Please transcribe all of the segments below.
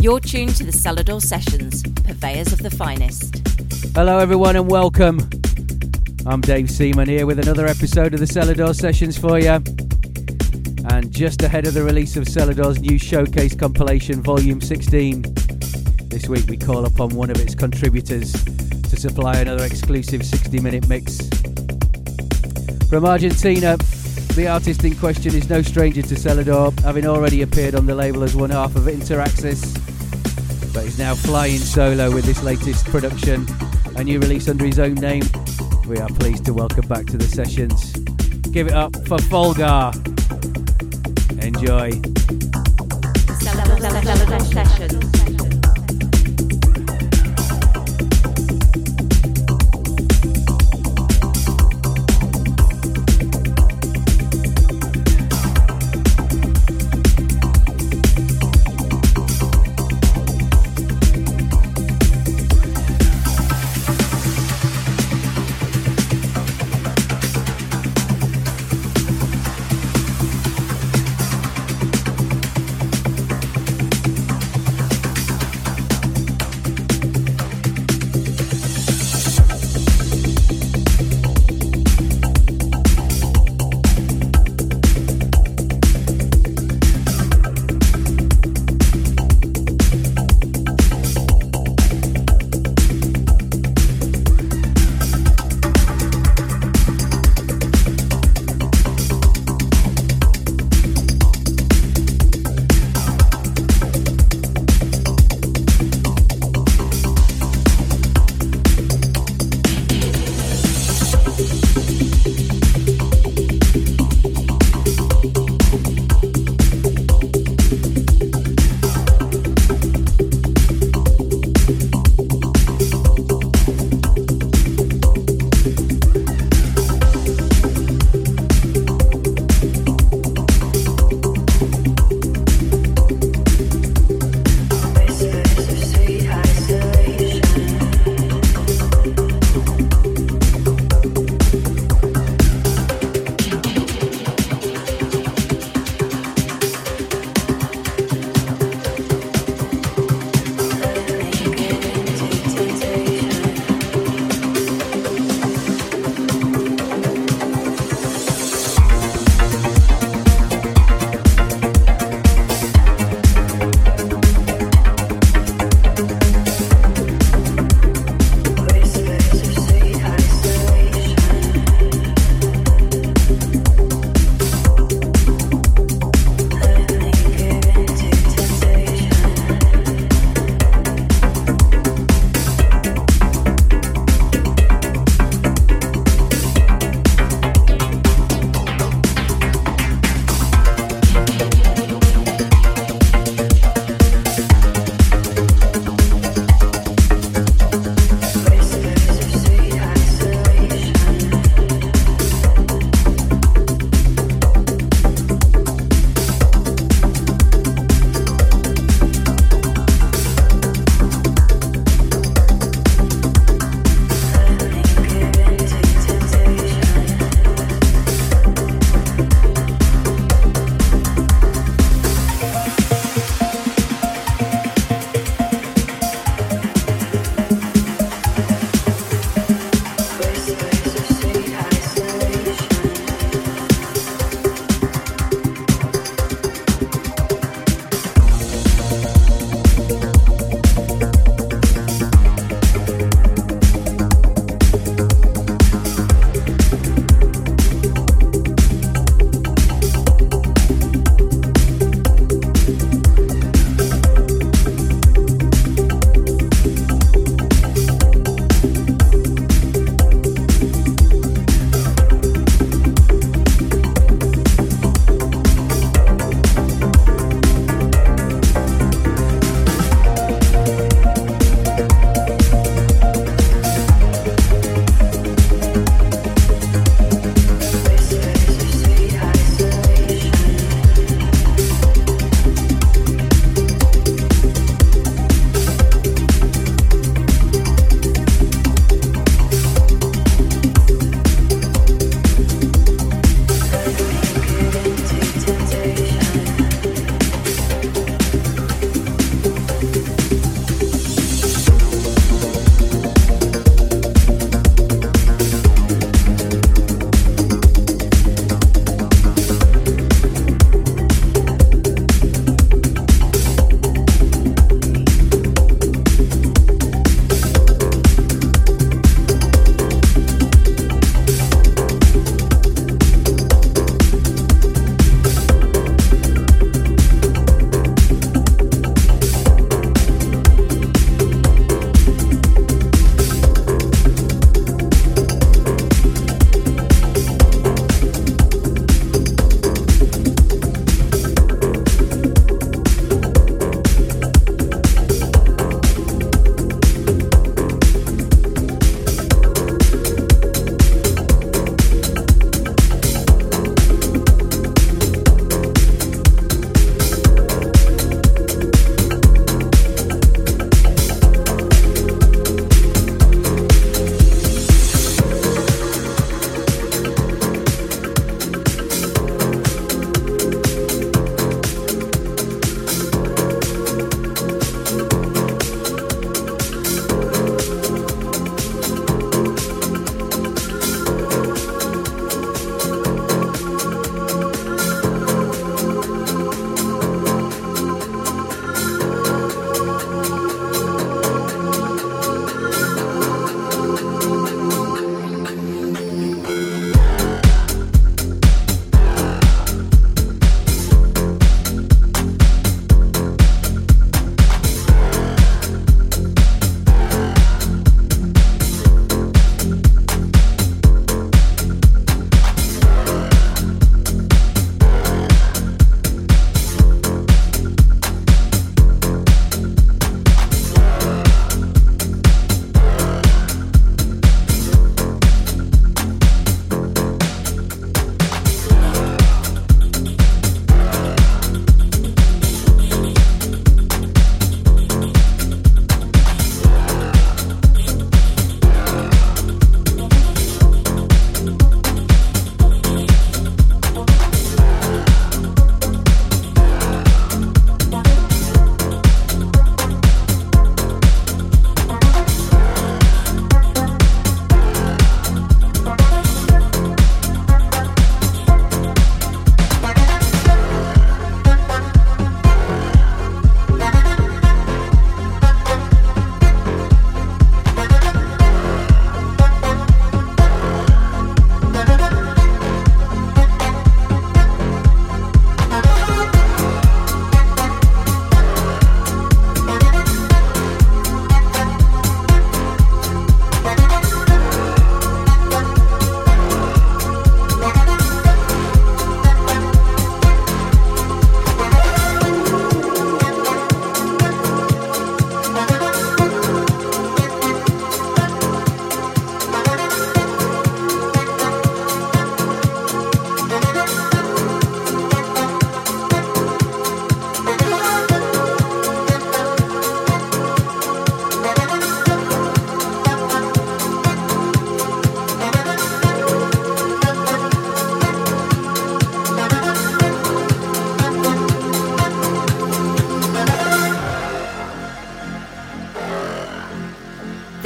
You're tuned to the Selador Sessions, purveyors of the finest. Hello, everyone, and welcome. I'm Dave Seaman here with another episode of the Selador Sessions for you. And just ahead of the release of Selador's new showcase compilation, Volume 16, this week we call upon one of its contributors to supply another exclusive 60 minute mix. From Argentina, the artist in question is no stranger to Selador, having already appeared on the label as one half of Interaxis, but is now flying solo with this latest production, a new release under his own name. We are pleased to welcome back to the sessions. Give it up for Folgar. Enjoy.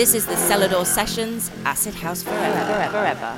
This is the Selador Sessions Acid House Forever. forever, forever.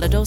Tuned to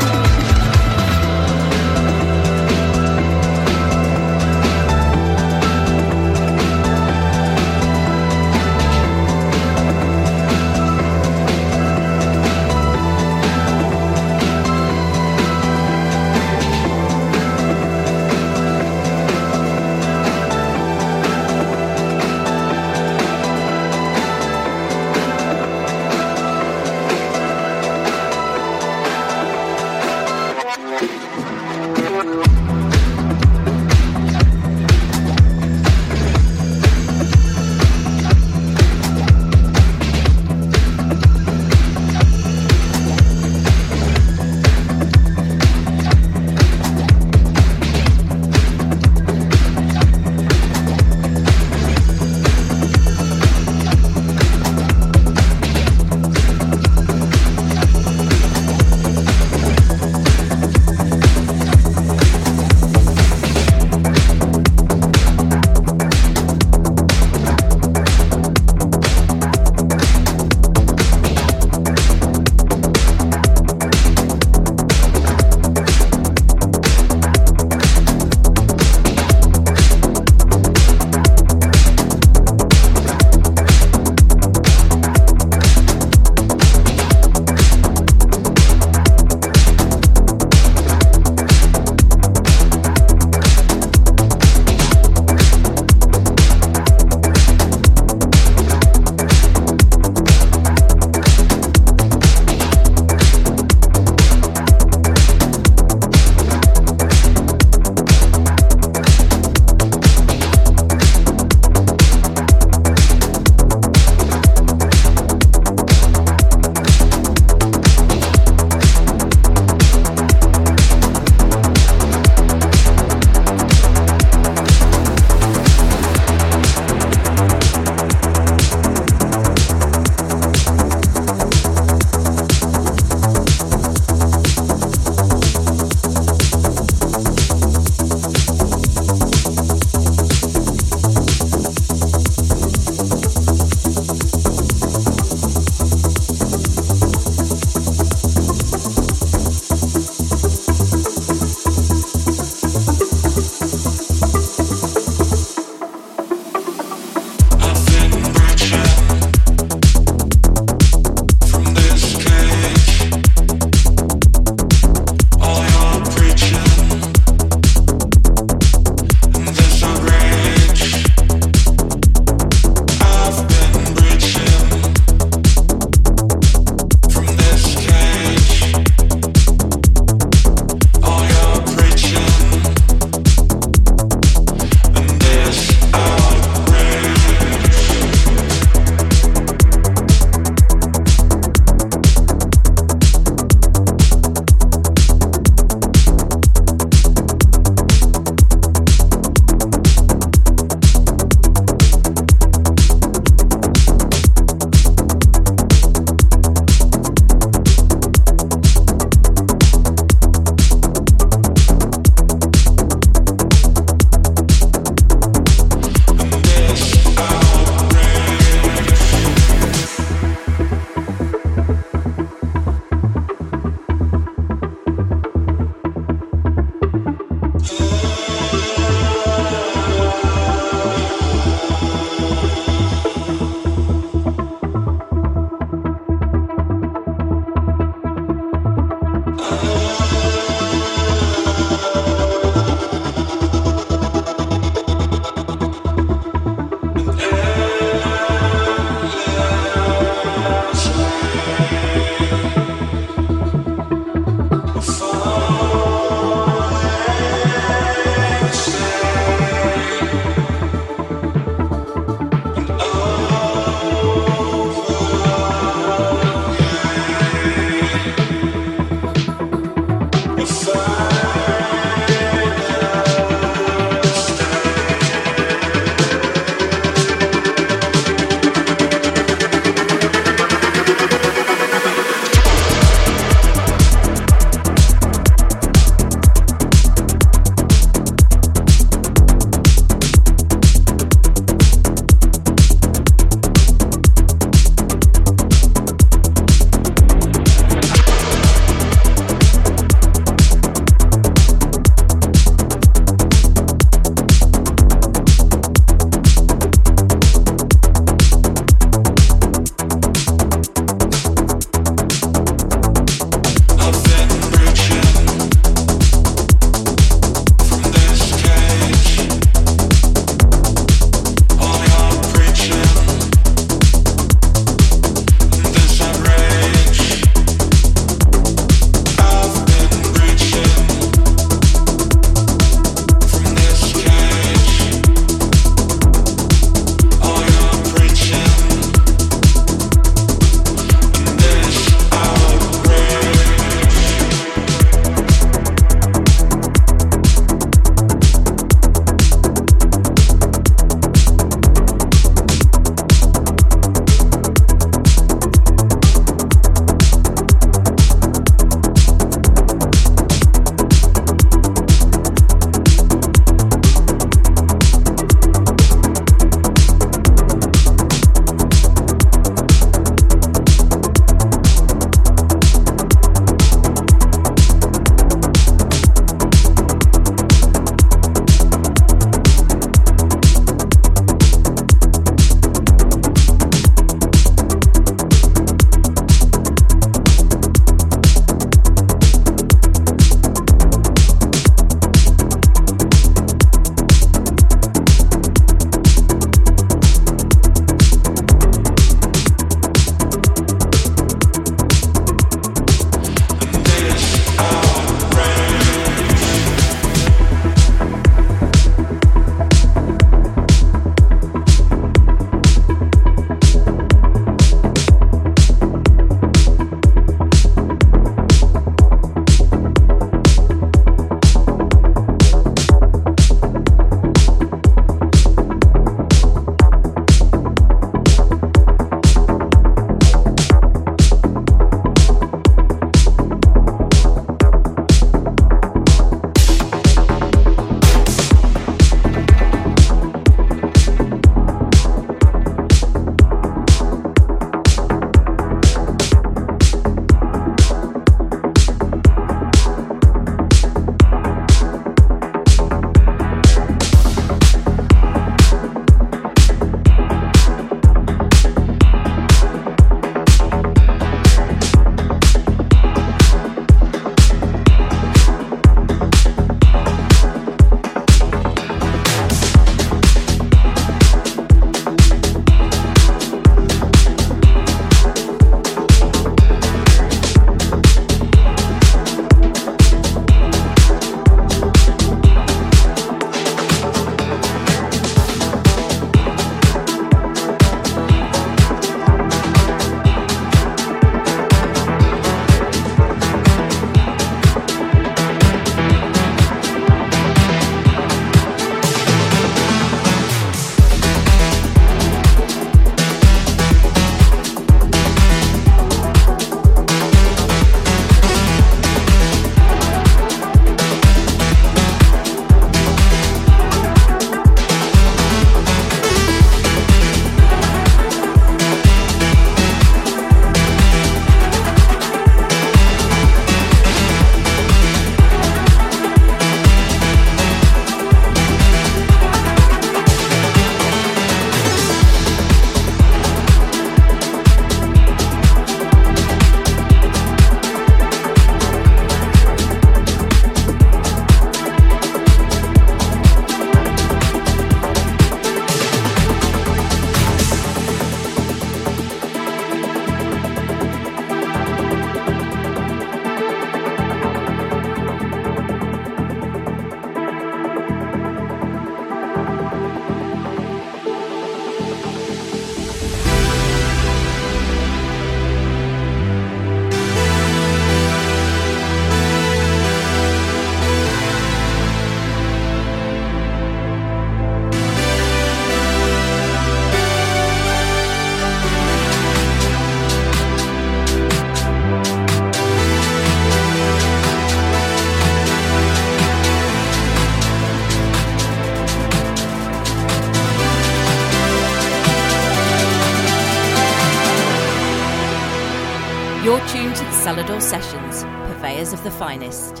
Sessions, purveyors of the finest.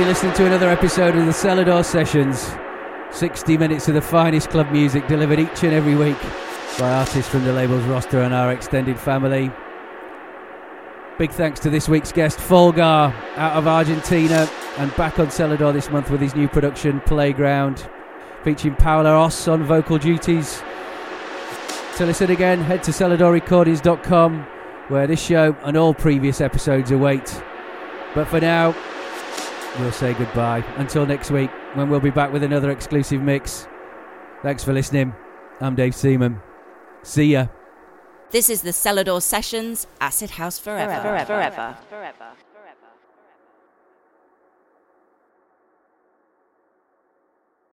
Be listening to another episode of the Selador Sessions. 60 minutes of the finest club music delivered each and every week by artists from the label's roster and our extended family. Big thanks to this week's guest, Folgar, out of Argentina, and back on Selador this month with his new production, Playground, featuring Paola Oss on vocal duties. To listen again, head to seladorrecordings.com, where this show and all previous episodes await. But for now, we'll say goodbye until next week when we'll be back with another exclusive mix. Thanks for listening. I'm Dave Seaman. See ya. This is the Selador Sessions Acid House Forever. Forever. Forever. Forever.